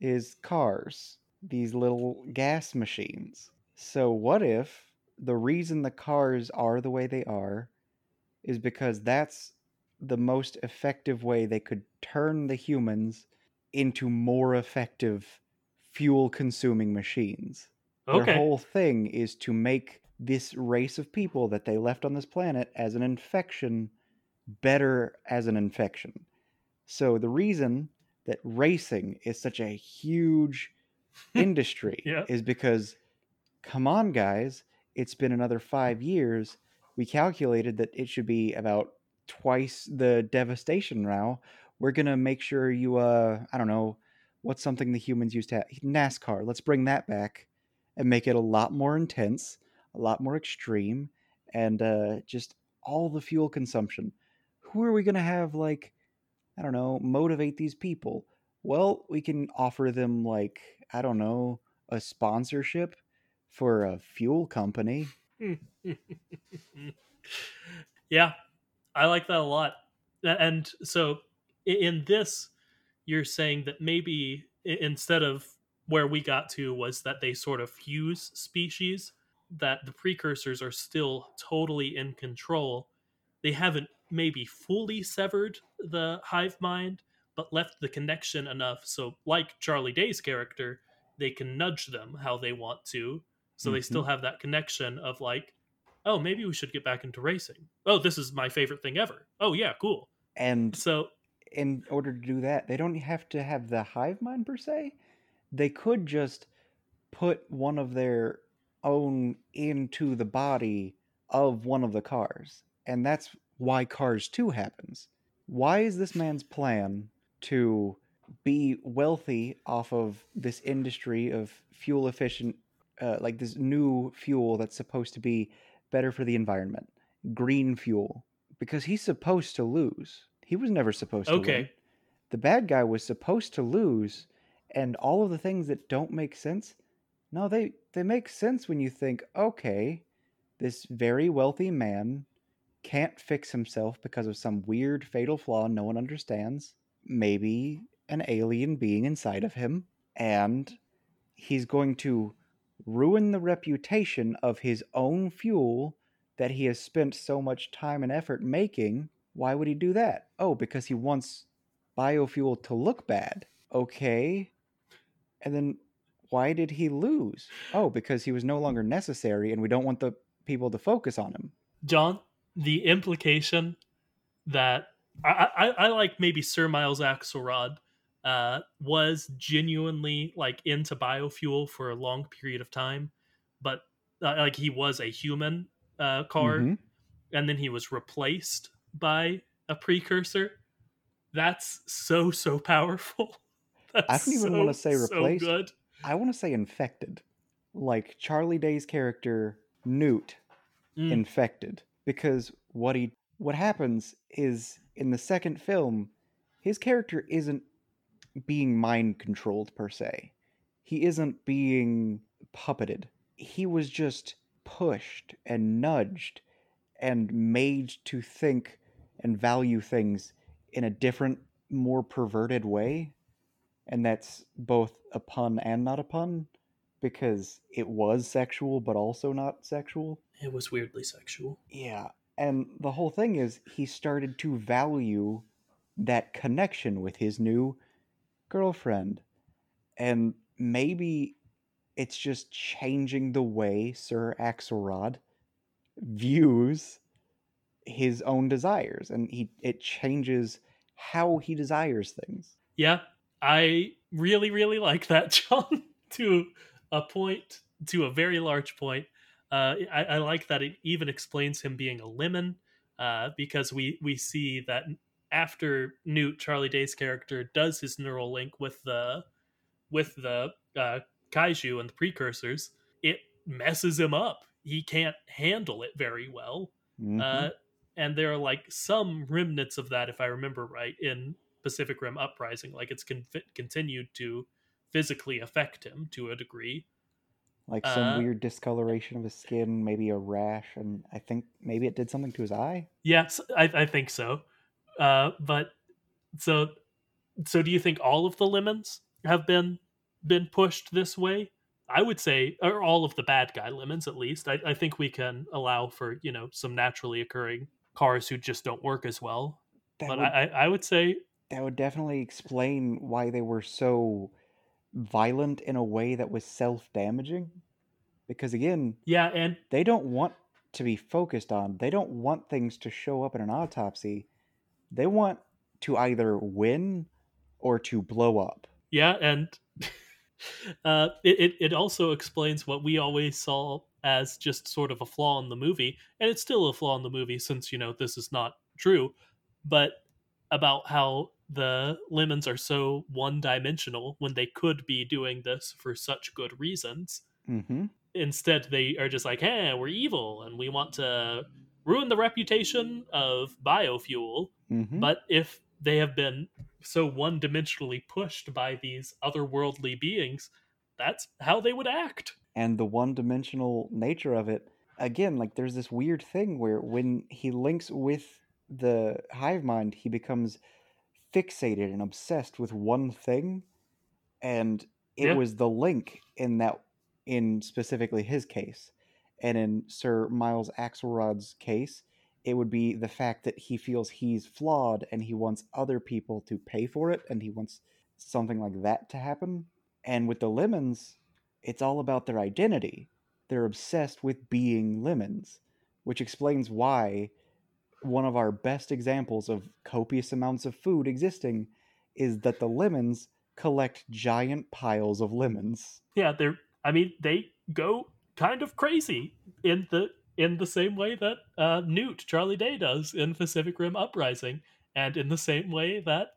is cars, these little gas machines. So, what if the reason the cars are the way they are is because that's the most effective way they could turn the humans into more effective fuel consuming machines. Okay. Their whole thing is to make this race of people that they left on this planet as an infection better as an infection. So the reason that racing is such a huge <laughs> industry
yeah.
is because come on guys, it's been another 5 years. We calculated that it should be about twice the devastation now we're gonna make sure you uh I don't know what's something the humans used to have NASCAR. Let's bring that back and make it a lot more intense, a lot more extreme, and uh, just all the fuel consumption. Who are we gonna have like I don't know motivate these people? Well, we can offer them like I don't know a sponsorship for a fuel company. <laughs>
yeah, I like that a lot. And so in this you're saying that maybe instead of where we got to was that they sort of fuse species that the precursors are still totally in control they haven't maybe fully severed the hive mind but left the connection enough so like charlie day's character they can nudge them how they want to so mm-hmm. they still mm-hmm. have that connection of like oh maybe we should get back into racing oh this is my favorite thing ever oh yeah cool
and
so
in order to do that, they don't have to have the hive mind per se. They could just put one of their own into the body of one of the cars. And that's why Cars 2 happens. Why is this man's plan to be wealthy off of this industry of fuel efficient, uh, like this new fuel that's supposed to be better for the environment, green fuel? Because he's supposed to lose. He was never supposed to
okay.
win. The bad guy was supposed to lose, and all of the things that don't make sense, no, they they make sense when you think, okay, this very wealthy man can't fix himself because of some weird fatal flaw no one understands. Maybe an alien being inside of him, and he's going to ruin the reputation of his own fuel that he has spent so much time and effort making. Why would he do that? Oh, because he wants biofuel to look bad. Okay. And then why did he lose? Oh, because he was no longer necessary and we don't want the people to focus on him.
John, the implication that I, I, I like maybe Sir Miles Axelrod uh, was genuinely like into biofuel for a long period of time, but uh, like he was a human uh, car,
Mhm.
and then he was replaced by a precursor. That's so so powerful. <laughs> That's I
don't even wanna say replaced.
good.
I want to say infected. Like Charlie Day's character, Newt,
Mm.
infected. Because what he what happens is in the second film, his character isn't being mind controlled per se. He isn't being puppeted. He was just pushed and nudged and made to think and value things in a different, more perverted way. And that's both a pun and not a pun because it was sexual but also not sexual.
It was weirdly sexual.
Yeah. And the whole thing is he started to value that connection with his new girlfriend. And maybe it's just changing the way Sir Axelrod views his own desires and he it changes how he desires things.
Yeah, I really, really like that, <laughs> John, to a point, to a very large point. Uh, I, I like that it even explains him being a lemon, uh, because we we see that after Newt, Charlie Day's character, does his neural link with the with the uh, kaiju and the precursors, it messes him up. He can't handle it very well.
Mhm.
And there are like some remnants of that, if I remember right, in Pacific Rim Uprising. Like it's con- continued to physically affect him to a degree.
like some
uh,
weird discoloration of his skin, maybe a rash, and I think maybe it did something to his eye.
Yes, I, I think so. Uh, but so so do you think all of the lemons have been been pushed this way? I would say, or all of the bad guy lemons at least. I, I think we can allow for you know some naturally occurring cars who just don't work as well.
That
but
would,
I, I would say
that would definitely explain why they were so violent in a way that was self-damaging. Because again,
yeah, and
they don't want to be focused on. They don't want things to show up in an autopsy. They want to either win or to blow up.
Yeah, and <laughs> uh, it, it it also explains what we always saw as just sort of a flaw in the movie, and it's still a flaw in the movie since you know this is not true, but about how the lemons are so one dimensional when they could be doing this for such good reasons.
Mm-hmm.
Instead, they are just like, "Hey, we're evil, and we want to ruin the reputation of biofuel."
Mm-hmm.
But if they have been so one dimensionally pushed by these otherworldly beings, that's how they would act.
and the one-dimensional nature of it again like there's this weird thing where when he links with the hive mind he becomes fixated and obsessed with one thing and it
Yeah.
was the link in that in specifically his case and in sir miles axelrod's case it would be the fact that he feels he's flawed and he wants other people to pay for it and he wants something like that to happen and with the lemons it's all about their identity. They're obsessed with being lemons, which explains why one of our best examples of copious amounts of food existing is that the lemons collect giant piles of lemons.
Yeah, they're I mean, they go kind of crazy in the in the same way that uh, Newt Charlie Day does in Pacific Rim Uprising, and in the same way that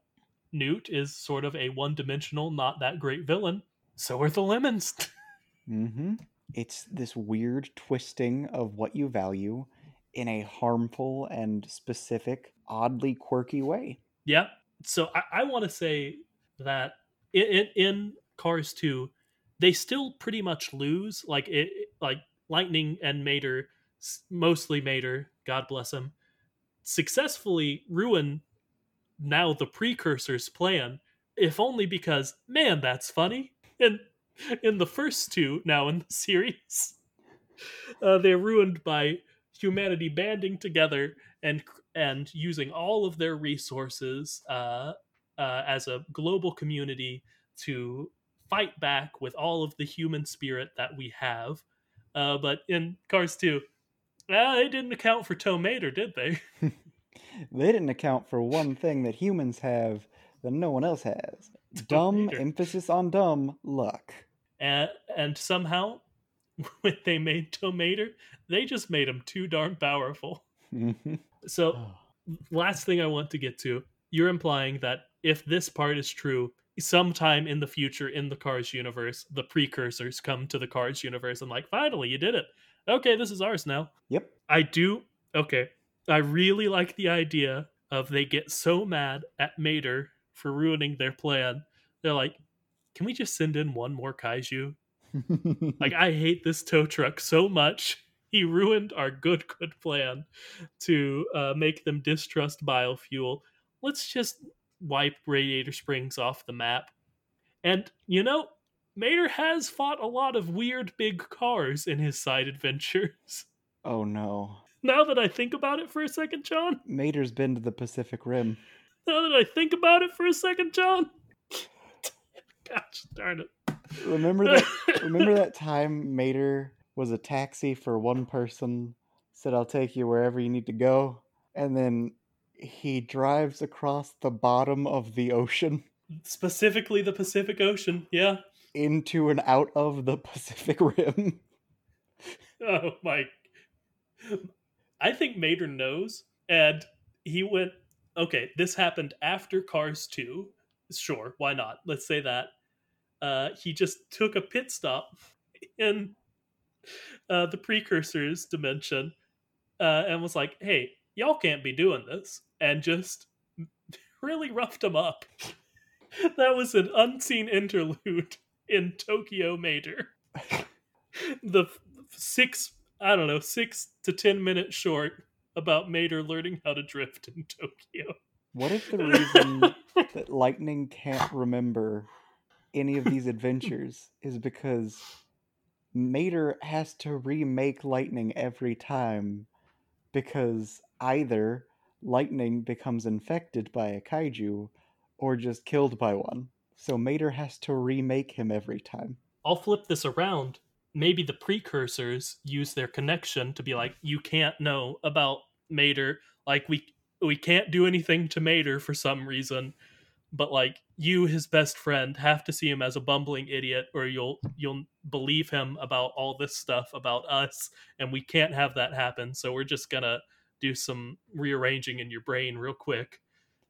Newt is sort of a one-dimensional, not that great villain. So are the lemons. <laughs>
hmm It's this weird twisting of what you value in a harmful and specific, oddly quirky way.
Yeah. So I, I want to say that in, in, in Cars 2, they still pretty much lose. Like it, like Lightning and Mater, mostly Mater, God bless him, successfully ruin now the precursor's plan if only because man, that's funny. And in the first two, now in the series, uh, they're ruined by humanity banding together and and using all of their resources uh, uh, as a global community to fight back with all of the human spirit that we have. Uh, but in Cars 2, uh, they didn't account for tow mater, did they? <laughs>
they didn't account for one thing that humans have that no one else has. <laughs> Dumb, emphasis on dumb, luck.
and, and somehow, <laughs> when they made tow mater, they just made him too darn powerful.
Mhm.
So <sighs> last thing I want to get to, you're implying that if this part is true, sometime in the future in the Cars universe, the precursors come to the Cars universe and like, finally, you did it. Okay, this is ours now.
Yep.
I do. Okay, I really like the idea of they get so mad at Mater for ruining their plan. They're like, can we just send in one more kaiju? <laughs> Like, I hate this tow truck so much. <laughs> He ruined our good, good plan to uh, make them distrust biofuel. Let's just wipe Radiator Springs off the map. And, you know, Mater has fought a lot of weird big cars in his side adventures.
oh no.
Now that I think about it for a second, John,
Mater's been to the Pacific Rim.
now that I think about it for a second, John, <laughs> gosh darn it.
Remember that <laughs> remember that time Mater was a taxi for one person, said I'll take you wherever you need to go, and then he drives across the bottom of the ocean
Specifically the Pacific Ocean. Yeah.
into and out of the <laughs> Pacific Rim.
Oh my. I think Mater knows, and he went, okay, this happened after Cars 2. Sure, why not? Let's say that. Uh, he just took a pit stop in uh, the precursors dimension uh, and was like, hey, y'all can't be doing this. And just <laughs> really roughed him up. <laughs> that was an unseen interlude <laughs> in Tokyo Mater. the f- six, I don't know, six to ten minutes short about Mater learning how to drift in Tokyo.
What if the <laughs> reason that Lightning can't remember any of these adventures is because Mater has to remake Lightning every time because either Lightning becomes infected by a kaiju or just killed by one. So Mater has to remake him every time.
I'll flip this around. Maybe the precursors use their connection to be like, you can't know about Mater. Like we we can't do anything to Mater for some reason, but like you, his best friend, have to see him as a bumbling idiot, or you'll you'll believe him about all this stuff about us, and we can't have that happen. So we're just gonna do some rearranging in your brain real quick,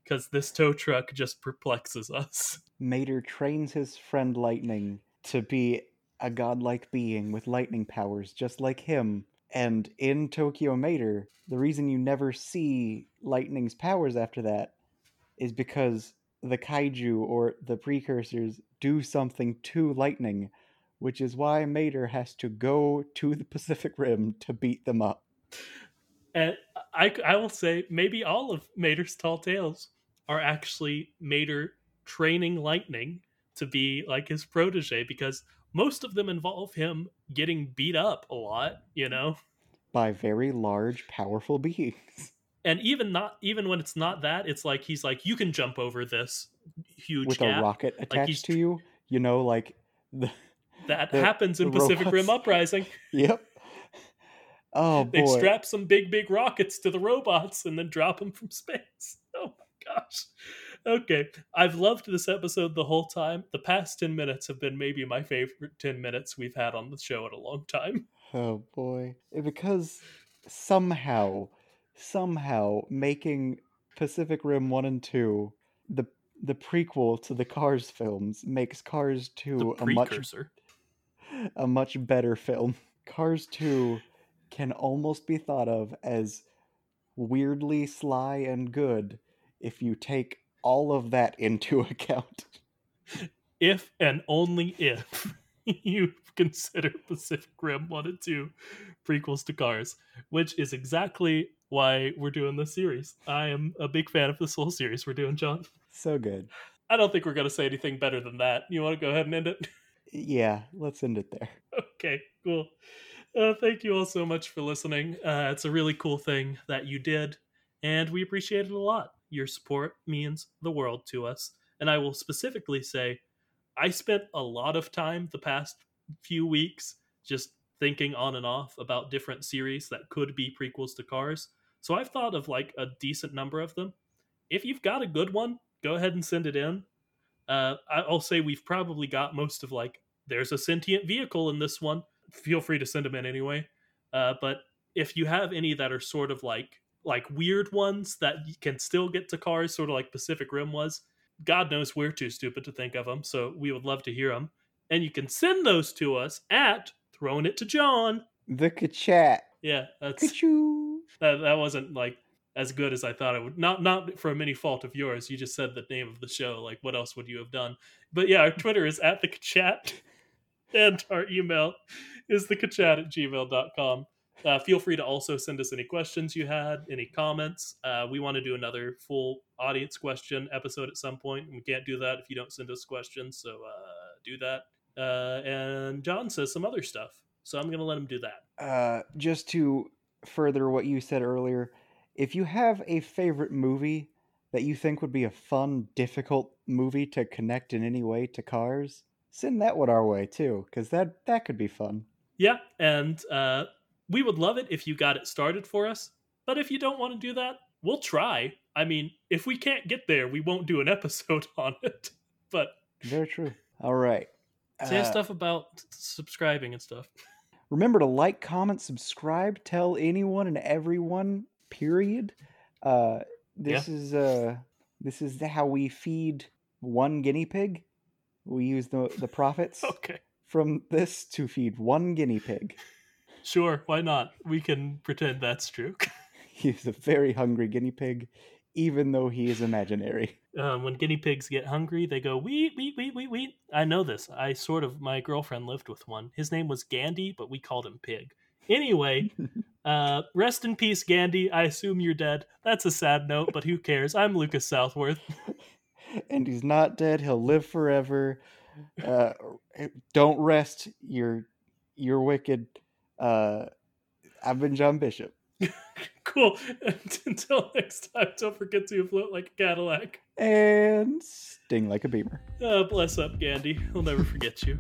because this tow truck just perplexes us.
Mater trains his friend Lightning to be a godlike being with lightning powers just like him. And in Tokyo Mater, the reason you never see Lightning's powers after that is because the kaiju or the precursors do something to Lightning, which is why Mater has to go to the <laughs> Pacific Rim to beat them up.
And I, I will say maybe all of Mater's tall tales are actually Mater training Lightning to be like his protege because most of them involve him getting beat up a lot, you know?
By very large, powerful beings.
And even not even when it's not that, it's like he's like, you can jump over this huge
With
gap.
a rocket attached
he's
to you. You know, like the
that
the-
happens in Pacific Rim. Uprising. <laughs>
Yep. Oh
They
boy.
strap some big, big rockets to the robots and then drop them from space. <laughs> Oh my gosh. Okay. I've loved this episode the whole time. The past 10 minutes have been maybe my favorite 10 minutes we've had on the show in a long time. <laughs>
Oh boy. Because somehow, somehow making Pacific Rim 1 and 2 the the prequel to the Cars films makes Cars 2 a much <laughs> a much better film. Cars 2 can almost be thought of as weirdly sly and good if you take all of that into <laughs> account.
If and only if <laughs> you consider Pacific Rim 1 and 2 prequels to Cars, which is exactly why we're doing this series. I am a big fan of this whole series we're doing, John.
So good.
I don't think we're going to say anything better than that. You want to go ahead and end it? <laughs>
Yeah, let's end it there.
okay, cool. Uh, thank you all so much for listening. Uh, it's a really cool thing that you did, and we appreciate it a lot. Your support means the world to us. And I will specifically say, I spent a lot of time the past few weeks just thinking on and off about different series that could be prequels to Cars. So I've thought of like a decent number of them. If you've got a good one, go ahead and send it in. Uh, I'll say we've probably got most of like there's a sentient vehicle in this one. Feel free to send them in anyway. Uh, but if you have any that are sort of like like weird ones that can still get to cars, sort of like Pacific Rim was, God knows we're too stupid to think of them. So we would love to hear them, and you can send those to us at throwing it to John.
The chat.
Yeah, that's
Ka-choo.
that, that wasn't like as good as I thought it would. Not not for any fault of yours. You just said the name of the show. Like, what else would you have done? But yeah, our Twitter is at the chat, <laughs> and our email is the chat at gmail.com. Uh, feel free to also send us any questions you had, any comments. Uh, we want to do another full audience question episode at some point. We can't do that if you don't send us questions, so uh, do that. Uh, and John says some other stuff, so I'm going to let him do that.
Uh, just to further what you said earlier, if you have a favorite movie that you think would be a fun, difficult movie to connect in any way to Cars, send that one our way too, because that that could be fun.
Yeah, and uh, we would love it if you got it started for us. But if you don't want to do that, we'll try. I mean, if we can't get there, we won't do an <laughs> episode on it. But
Very true. All right.
say
Uh,
stuff about subscribing and stuff.
Remember to like, comment, subscribe, tell anyone and everyone. Period. Uh, this is uh, this is how we feed one guinea pig. We use the the profits <laughs>
Okay,
from this to feed one guinea pig.
Sure, why not? We can pretend that's true. <laughs>
He's a very hungry guinea pig, even though he is imaginary.
um, when guinea pigs get hungry, they go wheat, wheat, wheat, wheat, wheat. I know this. I sort of my girlfriend lived with one. His name was Gandhi, but we called him Pig. Anyway, <laughs> uh, rest in peace, Gandhi. I assume you're dead. That's a sad note, but who cares? I'm Lucas Southworth. <laughs>
and he's not dead. He'll live forever. Uh, don't rest. You're you're wicked. Uh, I've been John Bishop. <laughs>
cool. And <laughs> until next time, don't forget to float like a Cadillac.
and sting like a beamer.
Uh, bless up, Gandhi. We'll never forget you.